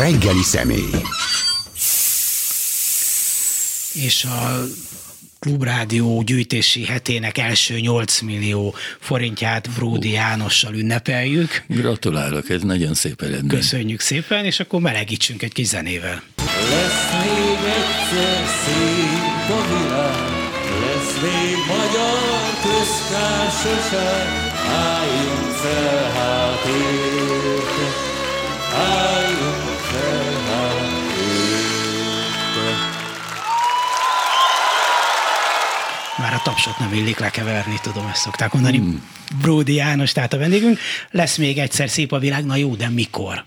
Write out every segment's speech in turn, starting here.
reggeli személy. És a Klubrádió gyűjtési hetének első 8 millió forintját Bródi Jánossal ünnepeljük. Gratulálok, ez nagyon szép eredmény. Köszönjük szépen, és akkor melegítsünk egy kis zenével. Lesz még egyszer szép a világ, lesz még magyar köztársaság, álljunk fel hát érte, álljunk a tapsot nem illik lekeverni, tudom, ezt szokták mondani. Hmm. Bródi János, tehát a vendégünk. Lesz még egyszer szép a világ, na jó, de mikor?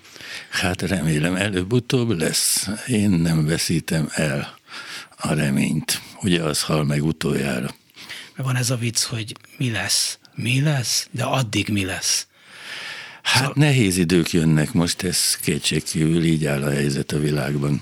Hát remélem, előbb-utóbb lesz. Én nem veszítem el a reményt. Ugye az hal meg utoljára. Mert van ez a vicc, hogy mi lesz, mi lesz, de addig mi lesz. Hát szóval... nehéz idők jönnek most, ez kétségkívül így áll a helyzet a világban.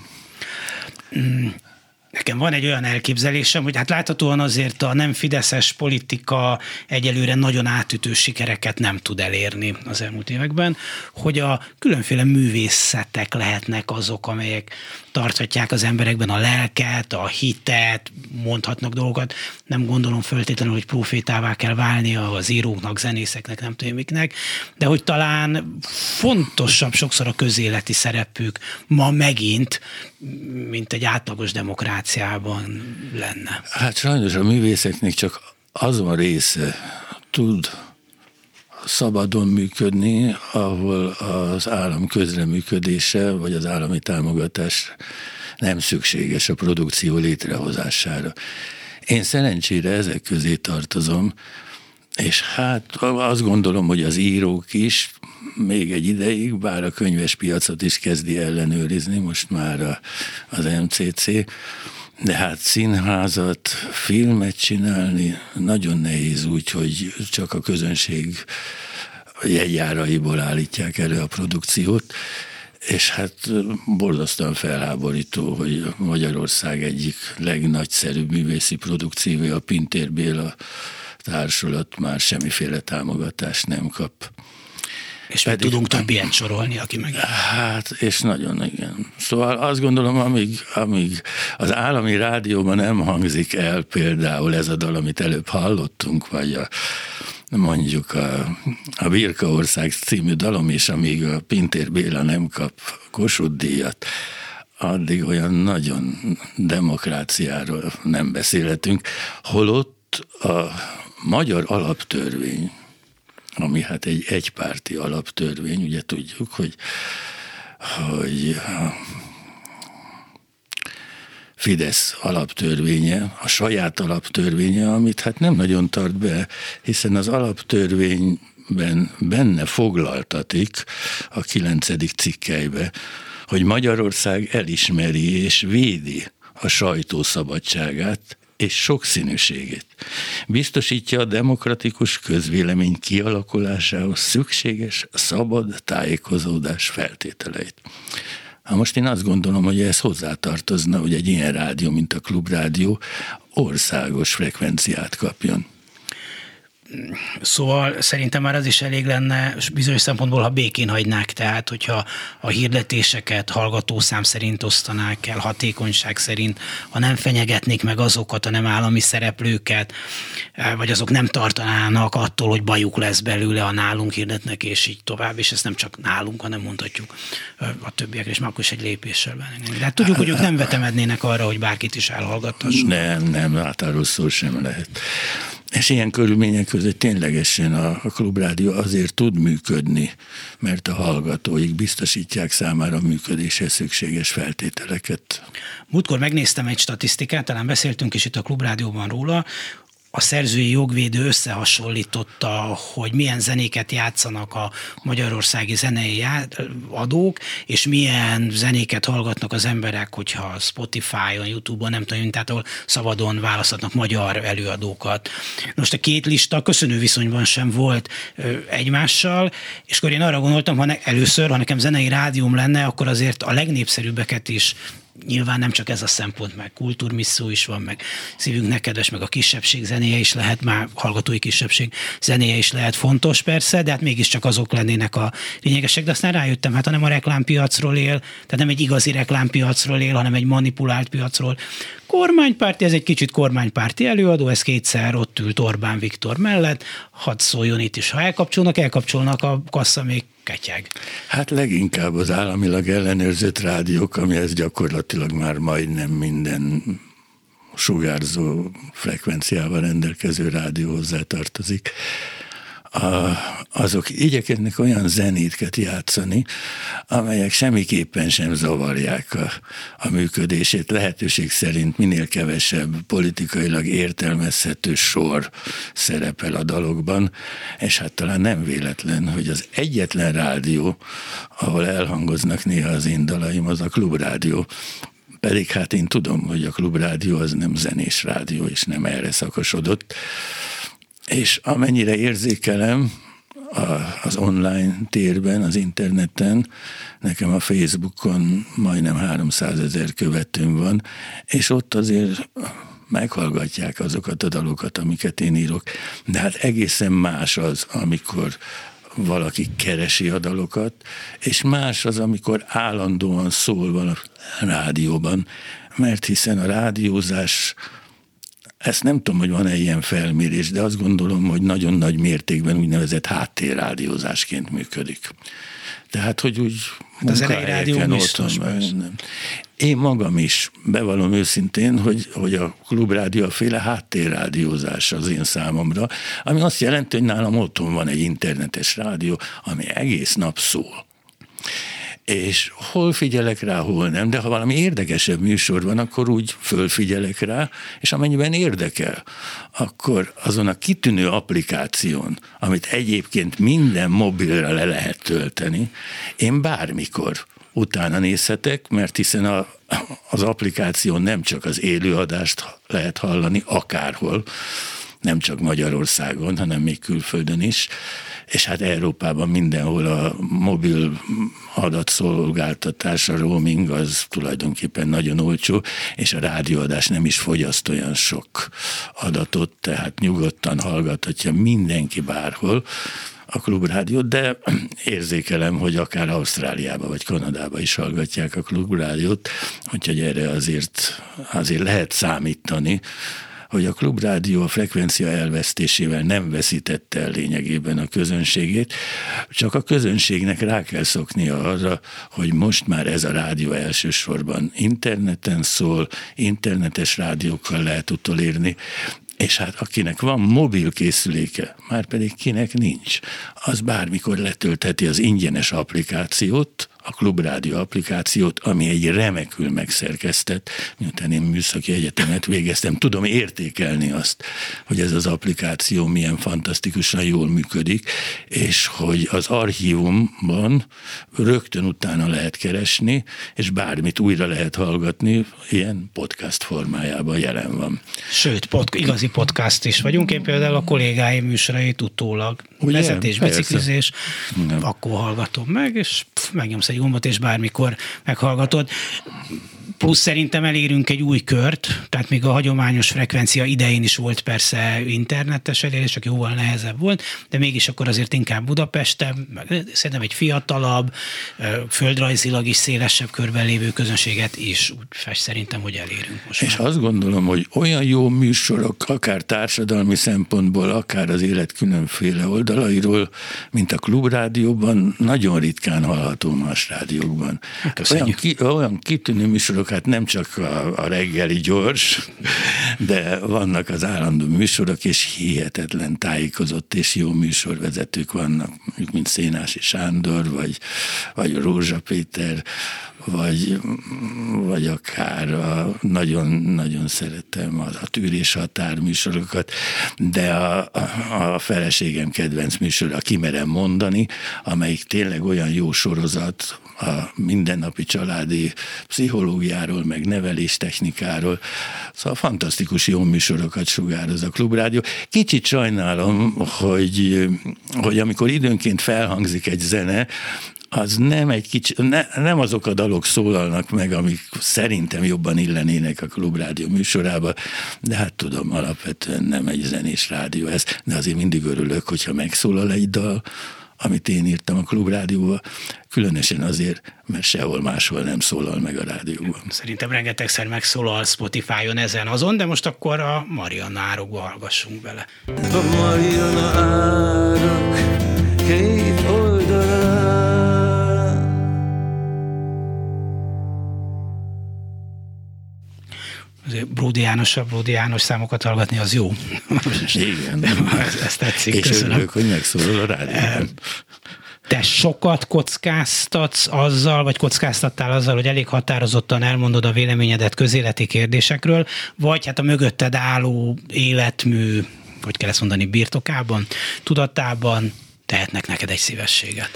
Nekem van egy olyan elképzelésem, hogy hát láthatóan azért a nem fideszes politika egyelőre nagyon átütő sikereket nem tud elérni az elmúlt években, hogy a különféle művészetek lehetnek azok, amelyek tarthatják az emberekben a lelket, a hitet, mondhatnak dolgokat. Nem gondolom föltétlenül, hogy profétává kell válnia az íróknak, zenészeknek, nem tudom miknek, de hogy talán fontosabb sokszor a közéleti szerepük ma megint, mint egy átlagos demokráciában lenne. Hát sajnos a művészeknek csak azon része tud szabadon működni, ahol az állam közreműködése, vagy az állami támogatás nem szükséges a produkció létrehozására. Én szerencsére ezek közé tartozom, és hát azt gondolom, hogy az írók is még egy ideig, bár a könyves piacot is kezdi ellenőrizni, most már a, az MCC, de hát színházat, filmet csinálni nagyon nehéz úgy, hogy csak a közönség jegyáraiból állítják elő a produkciót, és hát borzasztóan felháborító, hogy Magyarország egyik legnagyszerűbb művészi produkciója, a Pintér Béla társulat már semmiféle támogatást nem kap. És Pedig, tudunk több ilyet sorolni, aki meg... Hát, és nagyon igen. Szóval azt gondolom, amíg, amíg az állami rádióban nem hangzik el például ez a dal, amit előbb hallottunk, vagy a, mondjuk a, a Birka Ország című dalom is, amíg a Pintér Béla nem kap Kossuth díjat, addig olyan nagyon demokráciáról nem beszélhetünk, holott a magyar alaptörvény, ami hát egy egypárti alaptörvény, ugye tudjuk, hogy, hogy a Fidesz alaptörvénye, a saját alaptörvénye, amit hát nem nagyon tart be, hiszen az alaptörvényben benne foglaltatik a kilencedik cikkelybe, hogy Magyarország elismeri és védi a sajtó szabadságát, és sokszínűségét. Biztosítja a demokratikus közvélemény kialakulásához szükséges szabad tájékozódás feltételeit. Ha most én azt gondolom, hogy ez hozzátartozna, hogy egy ilyen rádió, mint a klubrádió, országos frekvenciát kapjon. Szóval szerintem már az is elég lenne bizonyos szempontból, ha békén hagynák, tehát hogyha a hirdetéseket hallgatószám szerint osztanák el, hatékonyság szerint, ha nem fenyegetnék meg azokat a nem állami szereplőket, eh, vagy azok nem tartanának attól, hogy bajuk lesz belőle, a nálunk hirdetnek, és így tovább, és ezt nem csak nálunk, hanem mondhatjuk eh, a többiek, és már akkor is egy lépéssel benne. De hát tudjuk, hogy ők nem vetemednének arra, hogy bárkit is elhallgathasson. Nem, nem, hát arról szó sem lehet. És ilyen körülmények között ténylegesen a, a klubrádió azért tud működni, mert a hallgatóik biztosítják számára a működéshez szükséges feltételeket. Múltkor megnéztem egy statisztikát, talán beszéltünk is itt a klubrádióban róla, a szerzői jogvédő összehasonlította, hogy milyen zenéket játszanak a magyarországi zenei adók, és milyen zenéket hallgatnak az emberek, hogyha Spotify-on, YouTube-on, nem tudom, tehát ahol szabadon választhatnak magyar előadókat. Most a két lista köszönő viszonyban sem volt egymással, és akkor én arra gondoltam, ha ne, először, ha nekem zenei rádium lenne, akkor azért a legnépszerűbbeket is nyilván nem csak ez a szempont, meg kultúrmisszó is van, meg szívünk nekedes, meg a kisebbség zenéje is lehet, már hallgatói kisebbség zenéje is lehet fontos persze, de hát mégiscsak azok lennének a lényegesek, de aztán rájöttem, hát hanem a reklámpiacról él, tehát nem egy igazi reklámpiacról él, hanem egy manipulált piacról. Kormánypárti, ez egy kicsit kormánypárti előadó, ez kétszer ott ült Orbán Viktor mellett, hadd szóljon itt is. Ha elkapcsolnak, elkapcsolnak, a kassa még ketyeg. Hát leginkább az államilag ellenőrzött rádiók, ami ez gyakorlatilag már majdnem minden sugárzó frekvenciával rendelkező rádió hozzá tartozik a, azok igyekeznek olyan zenétket játszani, amelyek semmiképpen sem zavarják a, a működését. Lehetőség szerint minél kevesebb politikailag értelmezhető sor szerepel a dalokban, és hát talán nem véletlen, hogy az egyetlen rádió, ahol elhangoznak néha az én dalaim, az a klubrádió, pedig hát én tudom, hogy a klubrádió az nem zenés rádió, és nem erre szakosodott. És amennyire érzékelem az online térben, az interneten, nekem a Facebookon majdnem 300 ezer követőm van, és ott azért meghallgatják azokat a dalokat, amiket én írok. De hát egészen más az, amikor valaki keresi a dalokat, és más az, amikor állandóan szól van a rádióban, mert hiszen a rádiózás ezt nem tudom, hogy van-e ilyen felmérés, de azt gondolom, hogy nagyon nagy mértékben úgynevezett háttérrádiózásként működik. Tehát, hogy úgy hát az rádió biztos, nem. Én magam is bevallom őszintén, hogy, hogy a klubrádió a féle háttérrádiózás az én számomra, ami azt jelenti, hogy nálam otthon van egy internetes rádió, ami egész nap szól és hol figyelek rá, hol nem, de ha valami érdekesebb műsor van, akkor úgy fölfigyelek rá, és amennyiben érdekel, akkor azon a kitűnő applikáción, amit egyébként minden mobilra le lehet tölteni, én bármikor utána nézhetek, mert hiszen a, az applikáció nem csak az élőadást lehet hallani akárhol, nem csak Magyarországon, hanem még külföldön is, és hát Európában mindenhol a mobil adatszolgáltatás, a roaming az tulajdonképpen nagyon olcsó, és a rádióadás nem is fogyaszt olyan sok adatot, tehát nyugodtan hallgathatja mindenki bárhol, a klubrádiót, de érzékelem, hogy akár Ausztráliába vagy Kanadába is hallgatják a klubrádiót, úgyhogy erre azért, azért lehet számítani, hogy a klubrádió a frekvencia elvesztésével nem veszítette el lényegében a közönségét, csak a közönségnek rá kell szoknia arra, hogy most már ez a rádió elsősorban interneten szól, internetes rádiókkal lehet utolérni, és hát akinek van mobil készüléke, már pedig kinek nincs, az bármikor letöltheti az ingyenes applikációt, a Klubrádió applikációt, ami egy remekül megszerkesztett, miután én műszaki egyetemet végeztem, tudom értékelni azt, hogy ez az applikáció milyen fantasztikusan jól működik, és hogy az archívumban rögtön utána lehet keresni, és bármit újra lehet hallgatni, ilyen podcast formájában jelen van. Sőt, pod, igazi podcast is vagyunk. Én például a kollégáim műsorait utólag Ugye? vezetés, biciklizés, akkor hallgatom meg, és megnyomsz egy gombot, és bármikor meghallgatod plusz szerintem elérünk egy új kört, tehát még a hagyományos frekvencia idején is volt persze internetes elérés, csak jóval nehezebb volt, de mégis akkor azért inkább Budapesten, szerintem egy fiatalabb, földrajzilag is szélesebb körben lévő közönséget is úgy fest szerintem, hogy elérünk most. És már. azt gondolom, hogy olyan jó műsorok, akár társadalmi szempontból, akár az élet különféle oldalairól, mint a klubrádióban, nagyon ritkán hallható más rádiókban. Olyan, ki, olyan kitűnő műsorok hát nem csak a, a reggeli gyors, de vannak az állandó műsorok, és hihetetlen tájékozott és jó műsorvezetők vannak, mint Szénási Sándor, vagy, vagy Rózsa Péter, vagy, vagy akár a, nagyon, nagyon szeretem a, a tűrés határ műsorokat, de a, a, a feleségem kedvenc műsor, a kimerem mondani, amelyik tényleg olyan jó sorozat, a mindennapi családi pszichológiáról, meg neveléstechnikáról. Szóval fantasztikus jó műsorokat sugároz a klubrádió. Kicsit sajnálom, hogy, hogy amikor időnként felhangzik egy zene, az nem egy kicsi, ne, nem azok a dalok szólalnak meg, amik szerintem jobban illenének a klubrádió műsorába, de hát tudom, alapvetően nem egy zenés rádió ez, de azért mindig örülök, hogyha megszólal egy dal, amit én írtam a klubrádióba, különösen azért, mert sehol máshol nem szólal meg a rádióban. Szerintem rengetegszer megszólal Spotify-on ezen azon, de most akkor a Mariana árokba hallgassunk bele. A Mariana árok két Bródi János, a Bródi János számokat hallgatni, az jó. Igen. ez tetszik, És köszönöm. örülök, hogy megszólal a rádióban. Te sokat kockáztatsz azzal, vagy kockáztattál azzal, hogy elég határozottan elmondod a véleményedet közéleti kérdésekről, vagy hát a mögötted álló életmű, hogy kell ezt mondani, birtokában, tudatában tehetnek neked egy szívességet.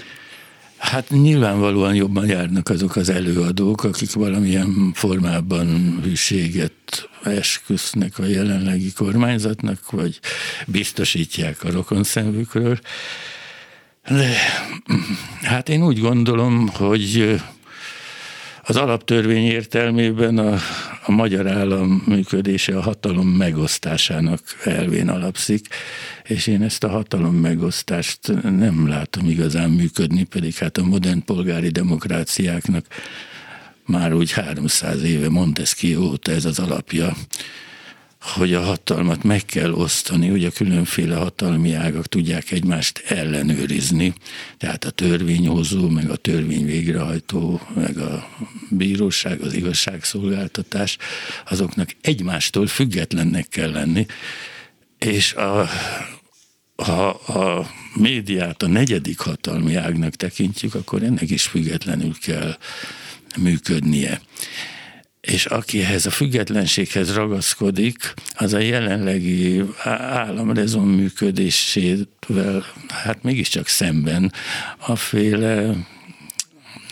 Hát nyilvánvalóan jobban járnak azok az előadók, akik valamilyen formában hűséget esküsznek a jelenlegi kormányzatnak, vagy biztosítják a rokonszemvükről. De hát én úgy gondolom, hogy az alaptörvény értelmében a, a magyar állam működése a hatalom megosztásának elvén alapszik, és én ezt a hatalom megosztást nem látom igazán működni, pedig hát a modern polgári demokráciáknak már úgy 300 éve Montesquieu óta ez az alapja, hogy a hatalmat meg kell osztani, a különféle hatalmi ágak tudják egymást ellenőrizni, tehát a törvényhozó, meg a törvény végrehajtó, meg a bíróság, az igazságszolgáltatás, azoknak egymástól függetlennek kell lenni, és a, ha a médiát a negyedik hatalmi ágnak tekintjük, akkor ennek is függetlenül kell működnie és aki ehhez a függetlenséghez ragaszkodik, az a jelenlegi államrezon működésével, hát mégiscsak szemben a féle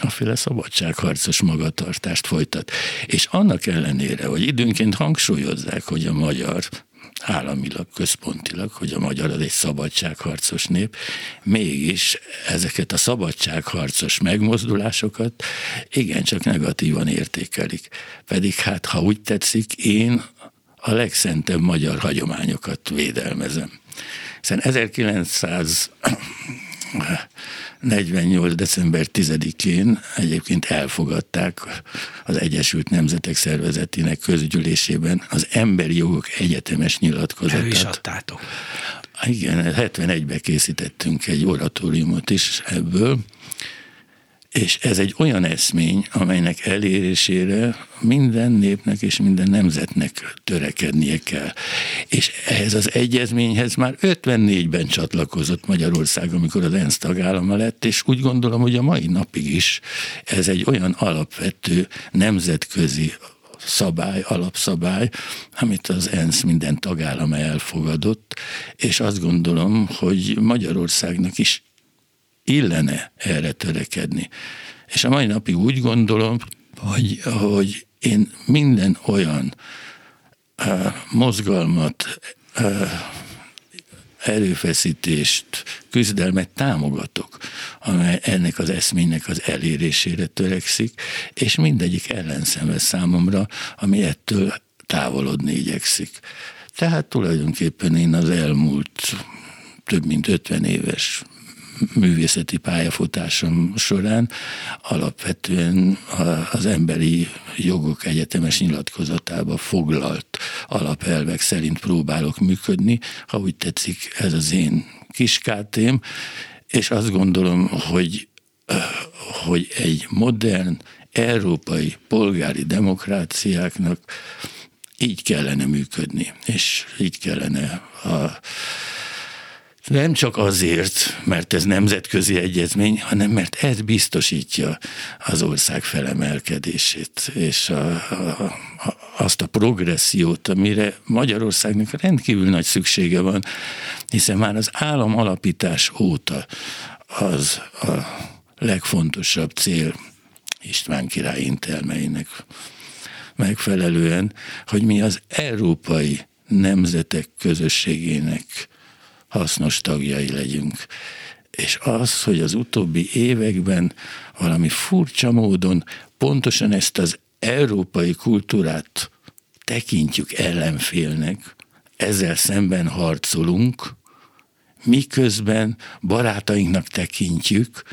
féle szabadságharcos magatartást folytat. És annak ellenére, hogy időnként hangsúlyozzák, hogy a magyar államilag, központilag, hogy a magyar az egy szabadságharcos nép, mégis ezeket a szabadságharcos megmozdulásokat igencsak negatívan értékelik. Pedig hát, ha úgy tetszik, én a legszentebb magyar hagyományokat védelmezem. Hiszen 1900 48. december 10-én egyébként elfogadták az Egyesült Nemzetek Szervezetének közgyűlésében az emberi jogok egyetemes nyilatkozatát. El is adtátok. Igen, 71-ben készítettünk egy oratóriumot is ebből, és ez egy olyan eszmény, amelynek elérésére minden népnek és minden nemzetnek törekednie kell. És ehhez az egyezményhez már 54-ben csatlakozott Magyarország, amikor az ENSZ tagállama lett, és úgy gondolom, hogy a mai napig is ez egy olyan alapvető nemzetközi szabály, alapszabály, amit az ENSZ minden tagállama elfogadott, és azt gondolom, hogy Magyarországnak is illene erre törekedni. És a mai napig úgy gondolom, hogy, hogy én minden olyan uh, mozgalmat, uh, erőfeszítést, küzdelmet támogatok, amely ennek az eszménynek az elérésére törekszik, és mindegyik ellenszenves számomra, ami ettől távolodni igyekszik. Tehát tulajdonképpen én az elmúlt több mint 50 éves művészeti pályafutásom során alapvetően az emberi jogok egyetemes nyilatkozatába foglalt alapelvek szerint próbálok működni, ha úgy tetszik, ez az én kiskátém, és azt gondolom, hogy, hogy egy modern, európai polgári demokráciáknak így kellene működni, és így kellene a nem csak azért, mert ez nemzetközi egyezmény, hanem mert ez biztosítja az ország felemelkedését, és a, a, a, azt a progressziót, amire Magyarországnak rendkívül nagy szüksége van, hiszen már az állam alapítás óta az a legfontosabb cél István király intelmeinek megfelelően, hogy mi az európai nemzetek közösségének hasznos tagjai legyünk. és az, hogy az utóbbi években valami furcsa módon pontosan ezt az európai kultúrát tekintjük ellenfélnek, ezzel szemben harcolunk, miközben barátainknak tekintjük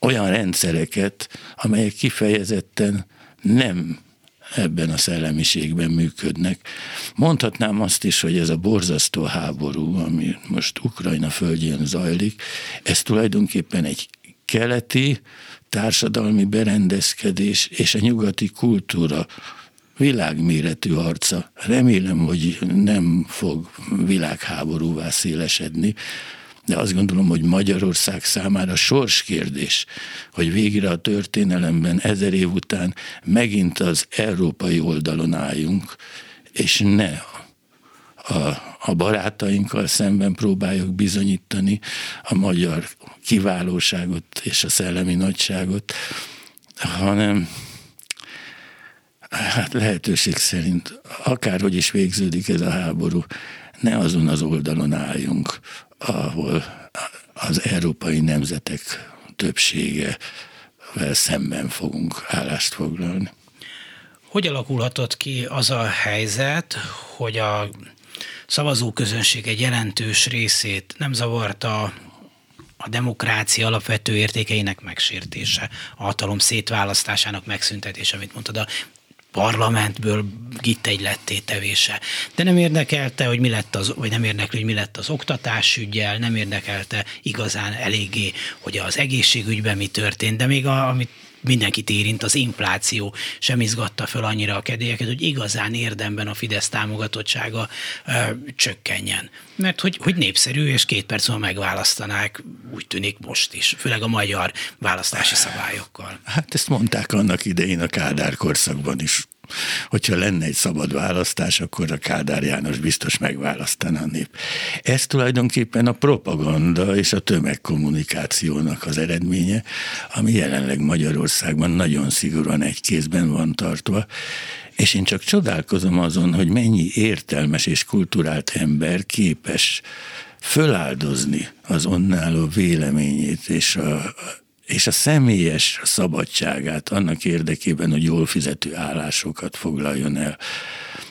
olyan rendszereket, amelyek kifejezetten nem ebben a szellemiségben működnek. Mondhatnám azt is, hogy ez a borzasztó háború, ami most Ukrajna földjén zajlik, ez tulajdonképpen egy keleti társadalmi berendezkedés és a nyugati kultúra világméretű arca. Remélem, hogy nem fog világháborúvá szélesedni, de azt gondolom, hogy Magyarország számára sorskérdés, hogy végre a történelemben ezer év után megint az európai oldalon álljunk, és ne a, a barátainkkal szemben próbáljuk bizonyítani a magyar kiválóságot és a szellemi nagyságot, hanem hát lehetőség szerint akárhogy is végződik ez a háború, ne azon az oldalon álljunk, ahol az európai nemzetek többsége szemben fogunk állást foglalni. Hogy alakulhatott ki az a helyzet, hogy a szavazóközönség egy jelentős részét nem zavarta a demokrácia alapvető értékeinek megsértése, a hatalom szétválasztásának megszüntetése, amit mondtad, a parlamentből egy lettétevése. De nem érdekelte, hogy mi lett az, vagy nem érdekli, hogy mi lett az oktatásügyel, nem érdekelte igazán eléggé, hogy az egészségügyben mi történt, de még a, amit mindenkit érint, az infláció sem izgatta föl annyira a kedélyeket, hogy igazán érdemben a Fidesz támogatottsága ö, csökkenjen. Mert hogy, hogy népszerű, és két perc múlva megválasztanák, úgy tűnik most is, főleg a magyar választási szabályokkal. Hát ezt mondták annak idején a Kádár korszakban is hogyha lenne egy szabad választás, akkor a Kádár János biztos megválasztaná a nép. Ez tulajdonképpen a propaganda és a tömegkommunikációnak az eredménye, ami jelenleg Magyarországban nagyon szigorúan egy kézben van tartva, és én csak csodálkozom azon, hogy mennyi értelmes és kulturált ember képes föláldozni az onnálló véleményét és a, és a személyes szabadságát annak érdekében, hogy jól fizető állásokat foglaljon el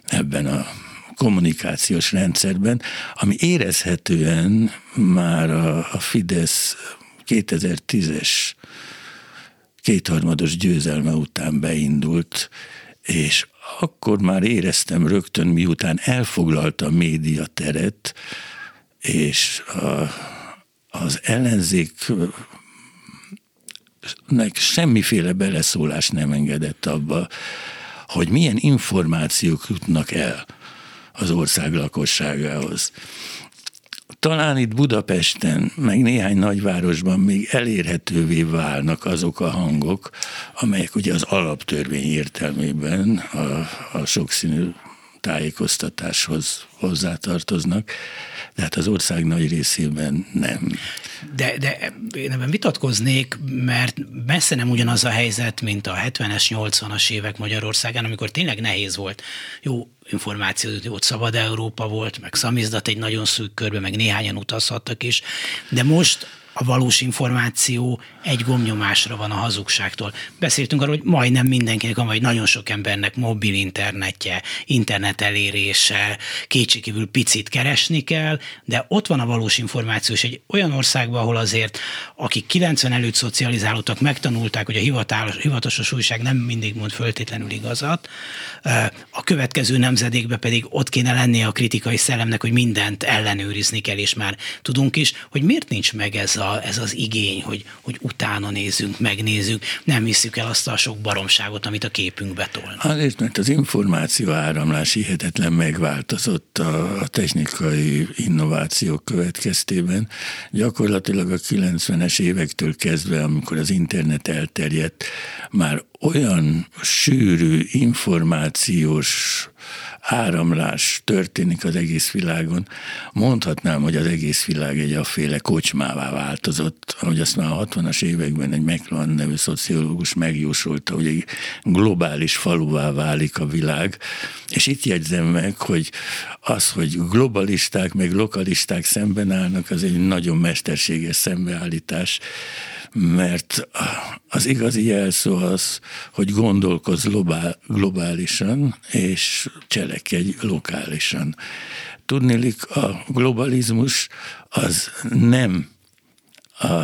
ebben a kommunikációs rendszerben, ami érezhetően már a, a Fidesz 2010-es kétharmados győzelme után beindult, és akkor már éreztem rögtön, miután elfoglalta a média teret, és a, az ellenzék nek semmiféle beleszólás nem engedett abba, hogy milyen információk jutnak el az ország lakosságához. Talán itt Budapesten, meg néhány nagyvárosban még elérhetővé válnak azok a hangok, amelyek ugye az alaptörvény értelmében a, a sokszínű tájékoztatáshoz hozzátartoznak, de hát az ország nagy részében nem. De, de én ebben vitatkoznék, mert messze nem ugyanaz a helyzet, mint a 70-es, 80-as évek Magyarországán, amikor tényleg nehéz volt. Jó, információ, ott Szabad Európa volt, meg szamizdat egy nagyon szűk körbe, meg néhányan utazhattak is, de most a valós információ egy gomnyomásra van a hazugságtól. Beszéltünk arról, hogy majdnem mindenkinek van, vagy nagyon sok embernek mobil internetje, internet elérése, kétségkívül picit keresni kell, de ott van a valós információ, és egy olyan országban, ahol azért akik 90 előtt szocializálódtak, megtanulták, hogy a hivatalos, hivatalos újság nem mindig mond föltétlenül igazat, a következő nemzedékben pedig ott kéne lennie a kritikai szellemnek, hogy mindent ellenőrizni kell, és már tudunk is, hogy miért nincs meg ez, a, ez az igény, hogy, hogy utána nézzünk, megnézzük, nem hiszük el azt a sok baromságot, amit a képünkbe tolnak. Azért, mert az információ áramlás hihetetlen megváltozott a, a technikai innovációk következtében. Gyakorlatilag a 90-es évektől kezdve, amikor az internet elterjedt, már olyan sűrű információs áramlás történik az egész világon. Mondhatnám, hogy az egész világ egy afféle kocsmává változott, ahogy azt már a 60-as években egy McLuhan nevű szociológus megjósolta, hogy egy globális faluvá válik a világ. És itt jegyzem meg, hogy az, hogy globalisták meg lokalisták szemben állnak, az egy nagyon mesterséges szembeállítás mert az igazi jelszó az, hogy gondolkoz globálisan, és cselekedj lokálisan. Tudnélik, a globalizmus az nem, a,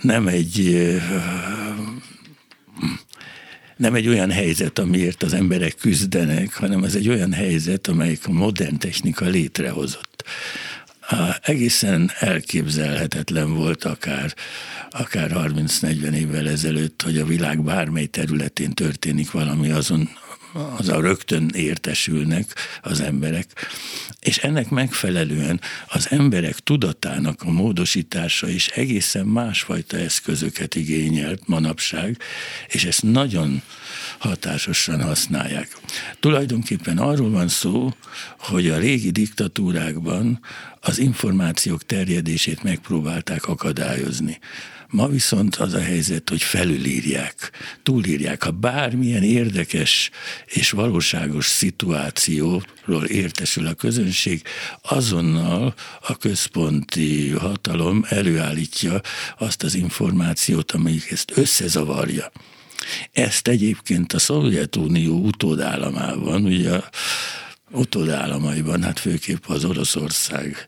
nem egy nem egy olyan helyzet, amiért az emberek küzdenek, hanem ez egy olyan helyzet, amelyik a modern technika létrehozott. Egészen elképzelhetetlen volt akár akár 30-40 évvel ezelőtt, hogy a világ bármely területén történik valami, azon az a rögtön értesülnek az emberek, és ennek megfelelően az emberek tudatának a módosítása is egészen másfajta eszközöket igényelt manapság, és ezt nagyon hatásosan használják. Tulajdonképpen arról van szó, hogy a régi diktatúrákban az információk terjedését megpróbálták akadályozni. Ma viszont az a helyzet, hogy felülírják, túlírják. Ha bármilyen érdekes és valóságos szituációról értesül a közönség, azonnal a központi hatalom előállítja azt az információt, amelyik ezt összezavarja. Ezt egyébként a Szovjetunió utódállamában, ugye a utódállamaiban, hát főképp az Oroszország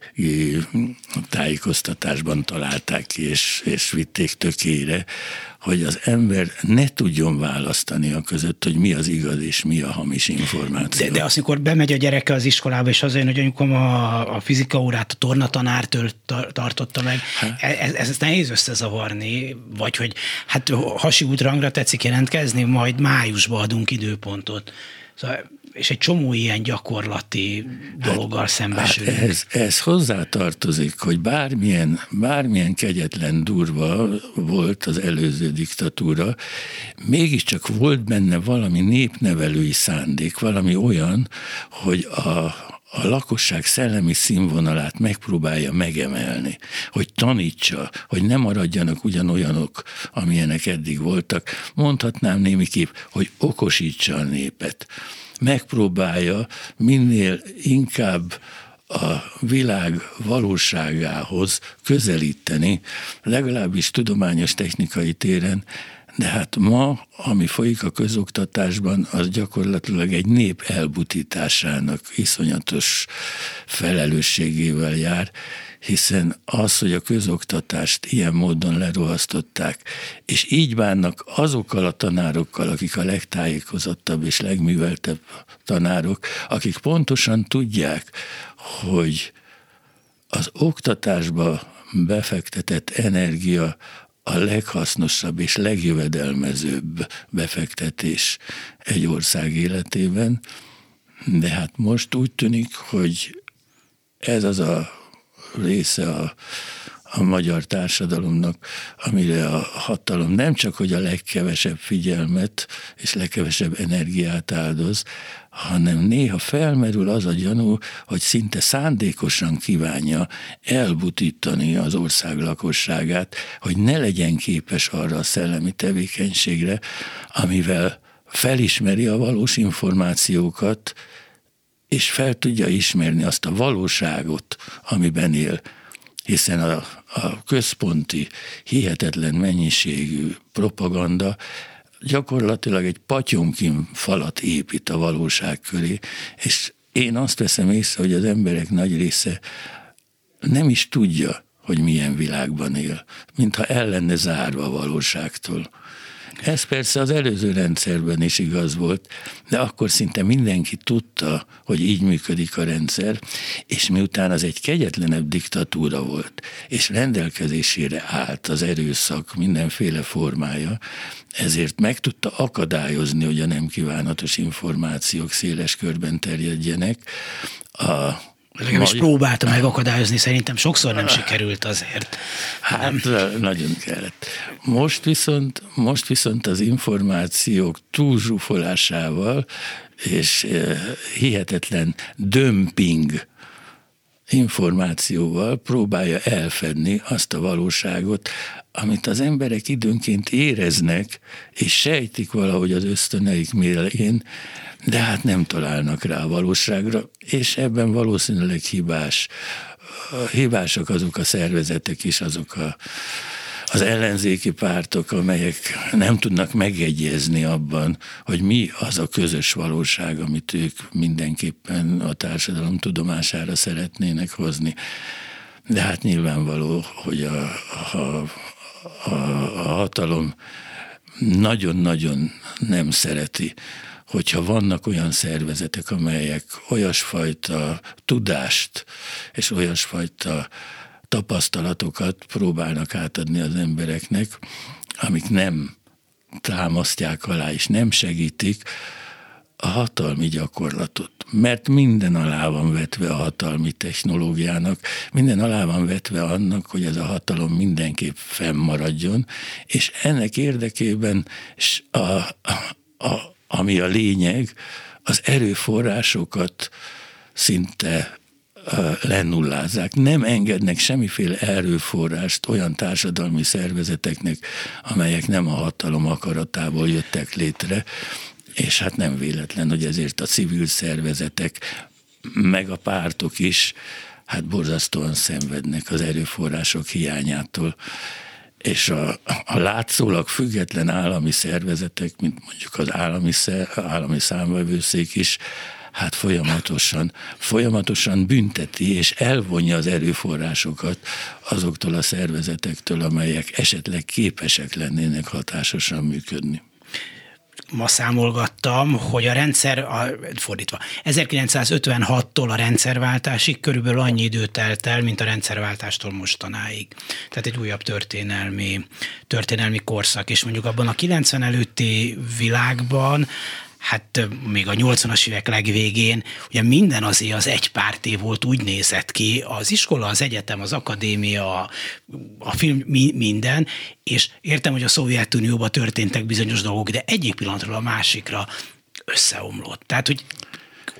tájékoztatásban találták ki, és, és vitték tökére, hogy az ember ne tudjon választani a között, hogy mi az igaz és mi a hamis információ. De, de azt, amikor bemegy a gyereke az iskolába, és azért, hogy anyukom a, a fizika órát a tornatanártől tartotta meg, hát. e, ez, ez, ez nehéz összezavarni, vagy hogy hát hasi útrangra tetszik jelentkezni, majd májusban adunk időpontot. Szóval és egy csomó ilyen gyakorlati dologgal hát, szembesülünk. Hát ez, ez hozzátartozik, hogy bármilyen, bármilyen kegyetlen durva volt az előző diktatúra, mégiscsak volt benne valami népnevelői szándék, valami olyan, hogy a, a lakosság szellemi színvonalát megpróbálja megemelni, hogy tanítsa, hogy ne maradjanak ugyanolyanok, amilyenek eddig voltak. Mondhatnám némiképp, hogy okosítsa a népet megpróbálja minél inkább a világ valóságához közelíteni, legalábbis tudományos technikai téren, de hát ma, ami folyik a közoktatásban, az gyakorlatilag egy nép elbutításának iszonyatos felelősségével jár, hiszen az, hogy a közoktatást ilyen módon lerohasztották, és így bánnak azokkal a tanárokkal, akik a legtájékozottabb és legműveltebb tanárok, akik pontosan tudják, hogy az oktatásba befektetett energia a leghasznosabb és legjövedelmezőbb befektetés egy ország életében, de hát most úgy tűnik, hogy ez az a része a, a magyar társadalomnak, amire a hatalom nem csak, hogy a legkevesebb figyelmet és legkevesebb energiát áldoz, hanem néha felmerül az a gyanú, hogy szinte szándékosan kívánja elbutítani az ország lakosságát, hogy ne legyen képes arra a szellemi tevékenységre, amivel felismeri a valós információkat, és fel tudja ismerni azt a valóságot, amiben él. Hiszen a, a központi, hihetetlen mennyiségű propaganda gyakorlatilag egy patyomkin falat épít a valóság köré, és én azt veszem észre, hogy az emberek nagy része nem is tudja, hogy milyen világban él, mintha el lenne zárva a valóságtól. Ez persze az előző rendszerben is igaz volt, de akkor szinte mindenki tudta, hogy így működik a rendszer, és miután az egy kegyetlenebb diktatúra volt, és rendelkezésére állt az erőszak mindenféle formája, ezért meg tudta akadályozni, hogy a nem kívánatos információk széles körben terjedjenek. A Legalábbis próbálta megakadályozni, szerintem sokszor nem sikerült azért. Hát nagyon kellett. Most viszont, most viszont az információk túlzsúfolásával és hihetetlen dömping információval próbálja elfedni azt a valóságot, amit az emberek időnként éreznek, és sejtik valahogy az ösztöneik mélén, de hát nem találnak rá a valóságra, és ebben valószínűleg hibás. Hibásak azok a szervezetek is, azok a, az ellenzéki pártok, amelyek nem tudnak megegyezni abban, hogy mi az a közös valóság, amit ők mindenképpen a társadalom tudomására szeretnének hozni. De hát nyilvánvaló, hogy a, a, a, a hatalom nagyon-nagyon nem szereti, hogyha vannak olyan szervezetek, amelyek olyasfajta tudást és olyasfajta tapasztalatokat próbálnak átadni az embereknek, amik nem támasztják alá és nem segítik a hatalmi gyakorlatot. Mert minden alá van vetve a hatalmi technológiának, minden alá van vetve annak, hogy ez a hatalom mindenképp fennmaradjon, és ennek érdekében a, a, a ami a lényeg, az erőforrásokat szinte lennullázzák. Nem engednek semmiféle erőforrást olyan társadalmi szervezeteknek, amelyek nem a hatalom akaratából jöttek létre, és hát nem véletlen, hogy ezért a civil szervezetek, meg a pártok is hát borzasztóan szenvednek az erőforrások hiányától és a, a látszólag független állami szervezetek, mint mondjuk az állami, állami számvevőszék is, hát folyamatosan, folyamatosan bünteti és elvonja az erőforrásokat azoktól a szervezetektől, amelyek esetleg képesek lennének hatásosan működni ma számolgattam, hogy a rendszer, a, fordítva, 1956-tól a rendszerváltásig körülbelül annyi időt telt el, mint a rendszerváltástól mostanáig. Tehát egy újabb történelmi, történelmi korszak, és mondjuk abban a 90 előtti világban hát még a 80-as évek legvégén, ugye minden azért az egypárté volt, úgy nézett ki, az iskola, az egyetem, az akadémia, a film, mi, minden, és értem, hogy a Szovjetunióban történtek bizonyos dolgok, de egyik pillanatról a másikra összeomlott. Tehát, hogy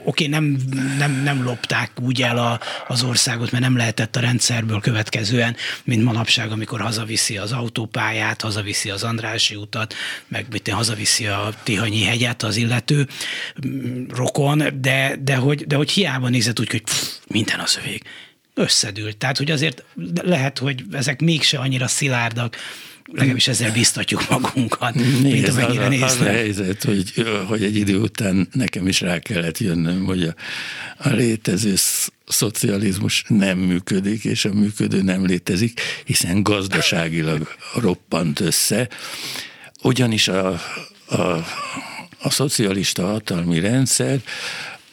oké, nem, nem, nem lopták úgy el a, az országot, mert nem lehetett a rendszerből következően, mint manapság, amikor hazaviszi az autópályát, hazaviszi az Andrási utat, meg mit hazaviszi a Tihanyi hegyet az illető mm, rokon, de, de, hogy, de hogy hiába nézett úgy, hogy pff, minden az övék összedült. Tehát, hogy azért lehet, hogy ezek mégse annyira szilárdak, legalábbis ezzel biztatjuk magunkat, mint amennyire az, az a helyzet, hogy, hogy egy idő után nekem is rá kellett jönnöm, hogy a, a létező szocializmus nem működik, és a működő nem létezik, hiszen gazdaságilag roppant össze. Ugyanis a, a, a szocialista hatalmi rendszer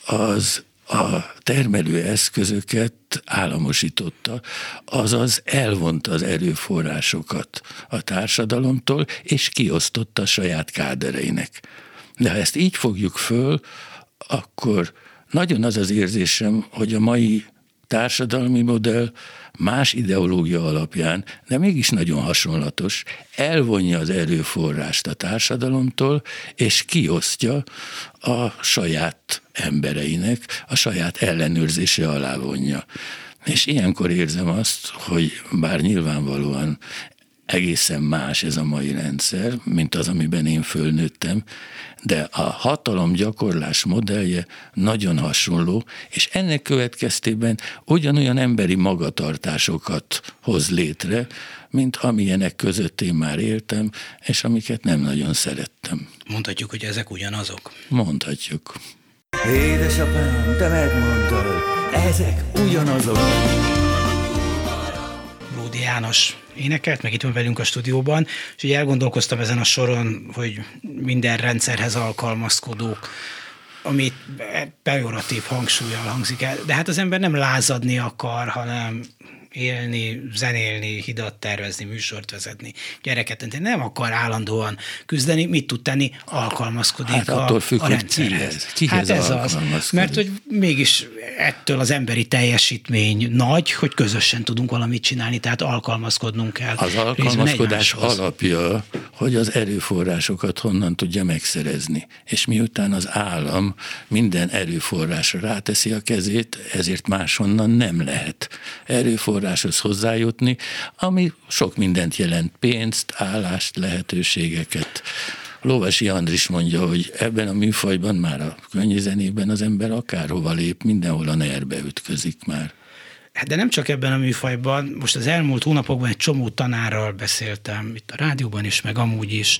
az a termelő eszközöket államosította, azaz elvonta az erőforrásokat a társadalomtól, és kiosztotta a saját kádereinek. De ha ezt így fogjuk föl, akkor nagyon az az érzésem, hogy a mai társadalmi modell más ideológia alapján, de mégis nagyon hasonlatos, elvonja az erőforrást a társadalomtól, és kiosztja a saját embereinek, a saját ellenőrzése alá vonja. És ilyenkor érzem azt, hogy bár nyilvánvalóan egészen más ez a mai rendszer, mint az, amiben én fölnőttem, de a hatalom gyakorlás modellje nagyon hasonló, és ennek következtében ugyanolyan emberi magatartásokat hoz létre, mint amilyenek között én már éltem, és amiket nem nagyon szerettem. Mondhatjuk, hogy ezek ugyanazok? Mondhatjuk. Édesapám, te megmondtad, ezek ugyanazok. János énekelt, meg itt van velünk a stúdióban, és így elgondolkoztam ezen a soron, hogy minden rendszerhez alkalmazkodók, amit pejoratív hangsúlyjal hangzik el. De hát az ember nem lázadni akar, hanem élni, zenélni, hidat tervezni, műsort vezetni, gyereket tenni. Nem akar állandóan küzdeni, mit tud tenni? Alkalmazkodik hát a, attól függ, a rendszerhez. Kihez, kihez hát ez az, mert hogy mégis ettől az emberi teljesítmény nagy, hogy közösen tudunk valamit csinálni, tehát alkalmazkodnunk kell. Az alkalmazkodás alapja, hogy az erőforrásokat honnan tudja megszerezni. És miután az állam minden erőforrásra ráteszi a kezét, ezért máshonnan nem lehet erőforráshoz hozzájutni, ami sok mindent jelent, pénzt, állást, lehetőségeket. Lovasi Andris mondja, hogy ebben a műfajban már a könnyűzenében az ember akárhova lép, mindenhol a nerbe ütközik már. Hát de nem csak ebben a műfajban, most az elmúlt hónapokban egy csomó tanárral beszéltem, itt a rádióban is, meg amúgy is,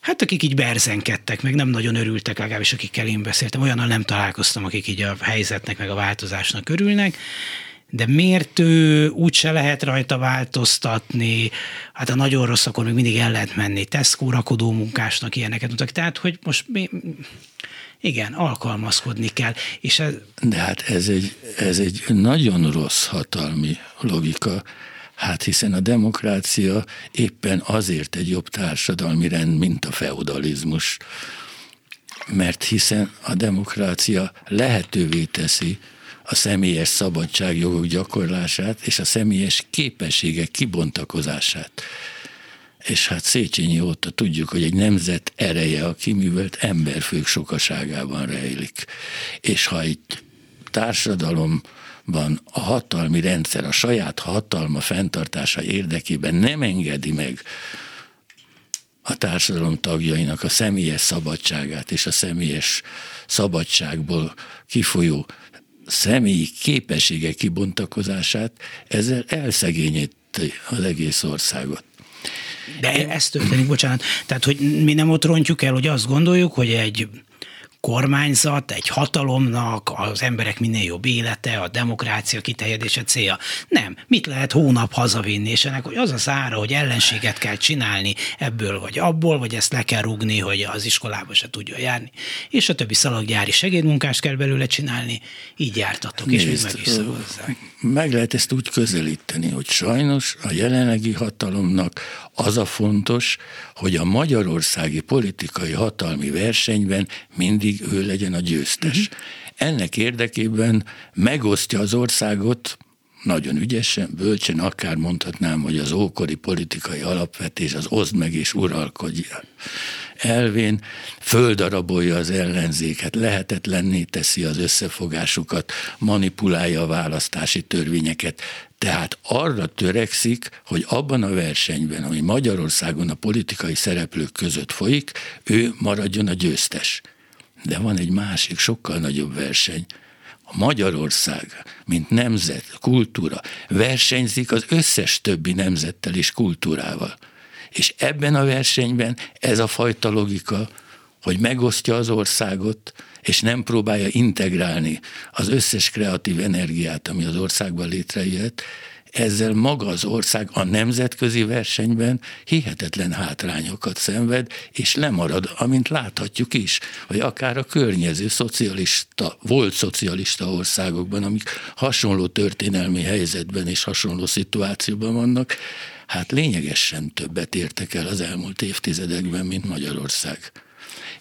hát akik így berzenkedtek, meg nem nagyon örültek, legalábbis akikkel én beszéltem, olyannal nem találkoztam, akik így a helyzetnek, meg a változásnak örülnek, de miért ő úgyse lehet rajta változtatni, hát a nagyon rossz, akkor még mindig el lehet menni. Tesco rakodó munkásnak ilyeneket mondtak. Tehát, hogy most mi, igen, alkalmazkodni kell. És ez... De hát ez egy, ez egy nagyon rossz hatalmi logika, Hát hiszen a demokrácia éppen azért egy jobb társadalmi rend, mint a feudalizmus. Mert hiszen a demokrácia lehetővé teszi a személyes szabadságjogok gyakorlását és a személyes képességek kibontakozását. És hát Széchenyi óta tudjuk, hogy egy nemzet ereje a kiművelt emberfők sokaságában rejlik. És ha egy társadalomban a hatalmi rendszer a saját hatalma fenntartása érdekében nem engedi meg a társadalom tagjainak a személyes szabadságát és a személyes szabadságból kifolyó személyi képességek kibontakozását, ezzel elszegényíti az egész országot. De ez történik, bocsánat. Tehát, hogy mi nem ott rontjuk el, hogy azt gondoljuk, hogy egy kormányzat, egy hatalomnak az emberek minél jobb élete, a demokrácia kiterjedése célja. Nem. Mit lehet hónap hazavinni, és ennek hogy az a szára, hogy ellenséget kell csinálni ebből vagy abból, vagy ezt le kell rugni, hogy az iskolába se tudja járni, és a többi szalaggyári segédmunkást kell belőle csinálni, így jártatok, és még meg is Meg lehet ezt úgy közelíteni, hogy sajnos a jelenlegi hatalomnak az a fontos, hogy a magyarországi politikai hatalmi versenyben mindig ő legyen a győztes. Uh-huh. Ennek érdekében megosztja az országot nagyon ügyesen, bölcsen, akár mondhatnám, hogy az ókori politikai alapvetés, az oszd meg és uralkodj elvén földarabolja az ellenzéket, lehetetlenné teszi az összefogásukat, manipulálja a választási törvényeket, tehát arra törekszik, hogy abban a versenyben, ami Magyarországon a politikai szereplők között folyik, ő maradjon a győztes. De van egy másik, sokkal nagyobb verseny. A Magyarország, mint nemzet, kultúra versenyzik az összes többi nemzettel és kultúrával. És ebben a versenyben ez a fajta logika, hogy megosztja az országot, és nem próbálja integrálni az összes kreatív energiát, ami az országban létrejött, ezzel maga az ország a nemzetközi versenyben hihetetlen hátrányokat szenved, és lemarad, amint láthatjuk is, hogy akár a környező szocialista, volt szocialista országokban, amik hasonló történelmi helyzetben és hasonló szituációban vannak, hát lényegesen többet értek el az elmúlt évtizedekben, mint Magyarország.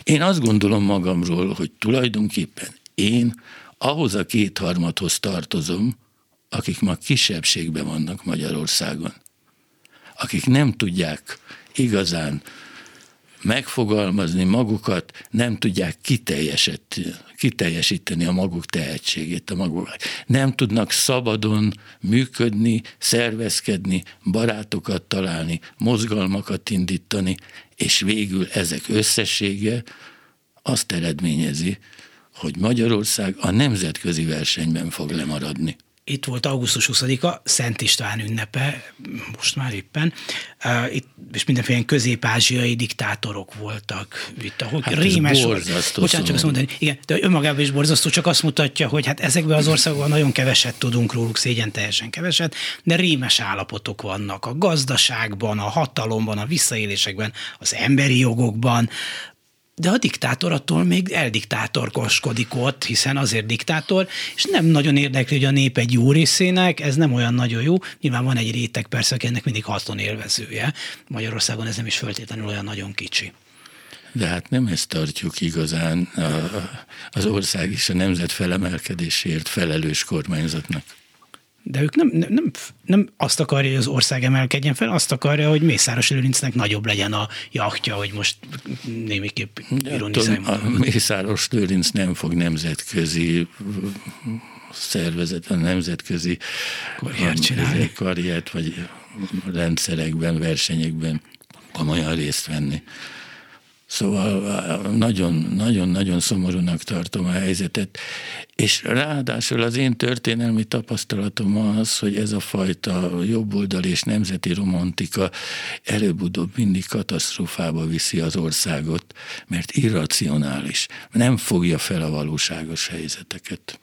Én azt gondolom magamról, hogy tulajdonképpen én ahhoz a kétharmadhoz tartozom, akik ma kisebbségben vannak Magyarországon, akik nem tudják igazán megfogalmazni magukat, nem tudják kiteljesíteni a maguk tehetségét, a maguk. Nem tudnak szabadon működni, szervezkedni, barátokat találni, mozgalmakat indítani, és végül ezek összessége azt eredményezi, hogy Magyarország a nemzetközi versenyben fog lemaradni itt volt augusztus 20-a, Szent István ünnepe, most már éppen, itt, és mindenféle közép-ázsiai diktátorok voltak itt, ahol hát rémes volt. Bocsánat, csak azt mondani, igen, de önmagában is borzasztó, csak azt mutatja, hogy hát ezekben az országokban nagyon keveset tudunk róluk, szégyen teljesen keveset, de rémes állapotok vannak a gazdaságban, a hatalomban, a visszaélésekben, az emberi jogokban, de a diktátor attól még eldiktátorkoskodik ott, hiszen azért diktátor, és nem nagyon érdekli, hogy a nép egy jó részének, ez nem olyan nagyon jó. Nyilván van egy réteg persze, ennek mindig haszon élvezője. Magyarországon ez nem is föltétlenül olyan nagyon kicsi. De hát nem ezt tartjuk igazán az ország és a nemzet felemelkedésért felelős kormányzatnak. De ők nem, nem, nem, nem azt akarja, hogy az ország emelkedjen fel, azt akarja, hogy Mészáros Lőrincnek nagyobb legyen a jachtja, hogy most némiképp ironizáljunk. A Mészáros Lőrinc nem fog nemzetközi szervezet, a nemzetközi karriert. Karriert, vagy rendszerekben, versenyekben komolyan részt venni. Szóval nagyon-nagyon-nagyon szomorúnak tartom a helyzetet, és ráadásul az én történelmi tapasztalatom az, hogy ez a fajta jobboldal és nemzeti romantika előbb-utóbb mindig katasztrófába viszi az országot, mert irracionális, nem fogja fel a valóságos helyzeteket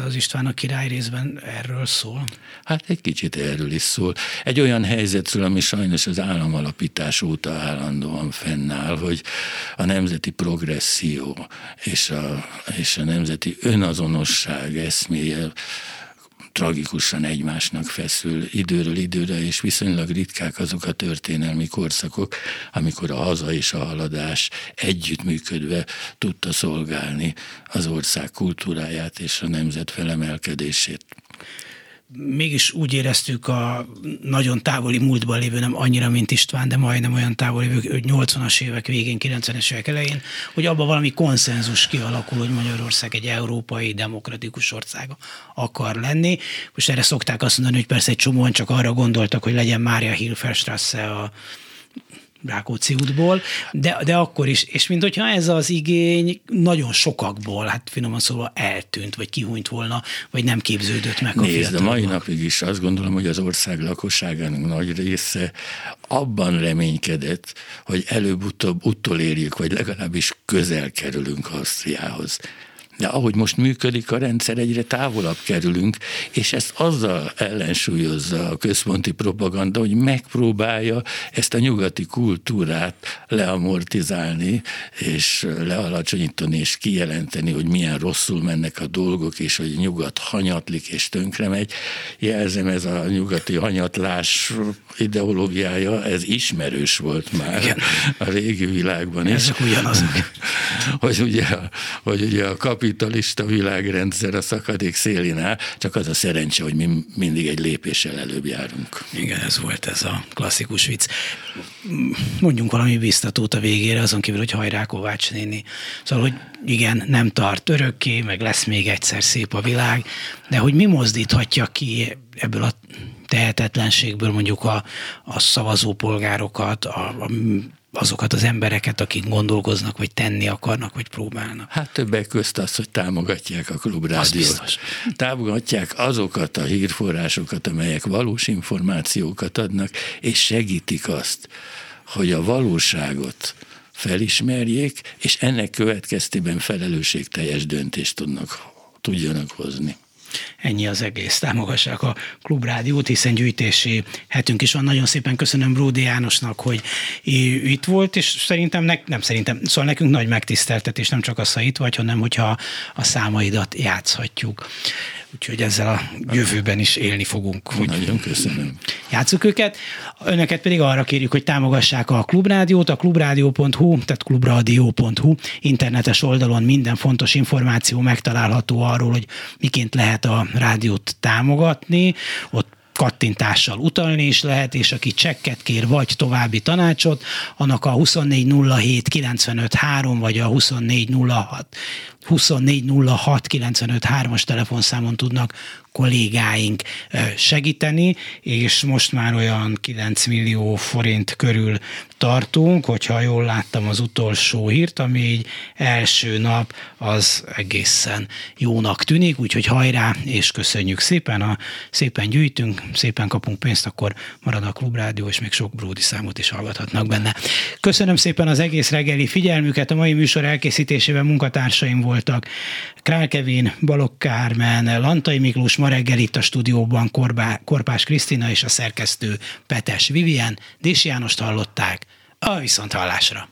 az István a király részben erről szól? Hát egy kicsit erről is szól. Egy olyan helyzetről, ami sajnos az államalapítás óta állandóan fennáll, hogy a nemzeti progresszió és a, és a nemzeti önazonosság eszméje tragikusan egymásnak feszül időről időre, és viszonylag ritkák azok a történelmi korszakok, amikor a haza és a haladás együttműködve tudta szolgálni az ország kultúráját és a nemzet felemelkedését mégis úgy éreztük a nagyon távoli múltban lévő, nem annyira, mint István, de majdnem olyan távoli, hogy 80-as évek végén, 90-es évek elején, hogy abban valami konszenzus kialakul, hogy Magyarország egy európai, demokratikus országa akar lenni. Most erre szokták azt mondani, hogy persze egy csomóan csak arra gondoltak, hogy legyen Mária Hilferstrasse a Rákóczi útból, de, de akkor is, és mint hogyha ez az igény nagyon sokakból, hát finoman szóval eltűnt, vagy kihúnyt volna, vagy nem képződött meg Nézd, a mai napig is azt gondolom, hogy az ország lakosságának nagy része abban reménykedett, hogy előbb-utóbb utolérjük, vagy legalábbis közel kerülünk Ausztriához. De ahogy most működik a rendszer, egyre távolabb kerülünk, és ezt azzal ellensúlyozza a központi propaganda, hogy megpróbálja ezt a nyugati kultúrát leamortizálni, és lealacsonyítani, és kijelenteni, hogy milyen rosszul mennek a dolgok, és hogy nyugat hanyatlik, és tönkre megy. Jelzem, ez a nyugati hanyatlás ideológiája, ez ismerős volt már Igen. a régi világban is. Ezek ugyanazok. hogy ugye, hogy ugye a kapi kapitalista világrendszer a szakadék szélén áll, csak az a szerencse, hogy mi mindig egy lépéssel előbb járunk. Igen, ez volt ez a klasszikus vicc. Mondjunk valami biztatót a végére, azon kívül, hogy hajrá Kovács néni. Szóval, hogy igen, nem tart örökké, meg lesz még egyszer szép a világ, de hogy mi mozdíthatja ki ebből a tehetetlenségből mondjuk a, a szavazópolgárokat, a, a azokat az embereket, akik gondolkoznak, vagy tenni akarnak, vagy próbálnak. Hát többek közt az, hogy támogatják a klubrádiót. Támogatják azokat a hírforrásokat, amelyek valós információkat adnak, és segítik azt, hogy a valóságot felismerjék, és ennek következtében felelősségteljes döntést tudnak, tudjanak hozni. Ennyi az egész. Támogassák a Klubrádiót, hiszen gyűjtési hetünk is van. Nagyon szépen köszönöm Bródi Jánosnak, hogy itt volt, és szerintem, ne, nem szerintem, szóval nekünk nagy megtiszteltetés, nem csak az, ha itt vagy, hanem hogyha a számaidat játszhatjuk. Úgyhogy ezzel a jövőben is élni fogunk. Úgy Nagyon köszönöm. Játsszuk őket. Önöket pedig arra kérjük, hogy támogassák a Klubrádiót, a klubrádió.hu, tehát klubradio.hu internetes oldalon minden fontos információ megtalálható arról, hogy miként lehet a rádiót támogatni. Ott kattintással utalni is lehet, és aki csekket kér, vagy további tanácsot, annak a 2407 953 vagy a 2406 2406 953-as telefonszámon tudnak kollégáink segíteni, és most már olyan 9 millió forint körül tartunk, hogyha jól láttam az utolsó hírt, ami így első nap az egészen jónak tűnik, úgyhogy hajrá, és köszönjük szépen, a, szépen gyűjtünk, szépen kapunk pénzt, akkor marad a Klubrádió, és még sok Bródi számot is hallgathatnak benne. Köszönöm szépen az egész reggeli figyelmüket, a mai műsor elkészítésében munkatársaim voltak Král Kevin, Balogh Kármen, Lantai Miklós, ma reggel itt a stúdióban Korbá, Korpás Krisztina és a szerkesztő Petes Vivien, Dés Jánost hallották, a viszonthallásra.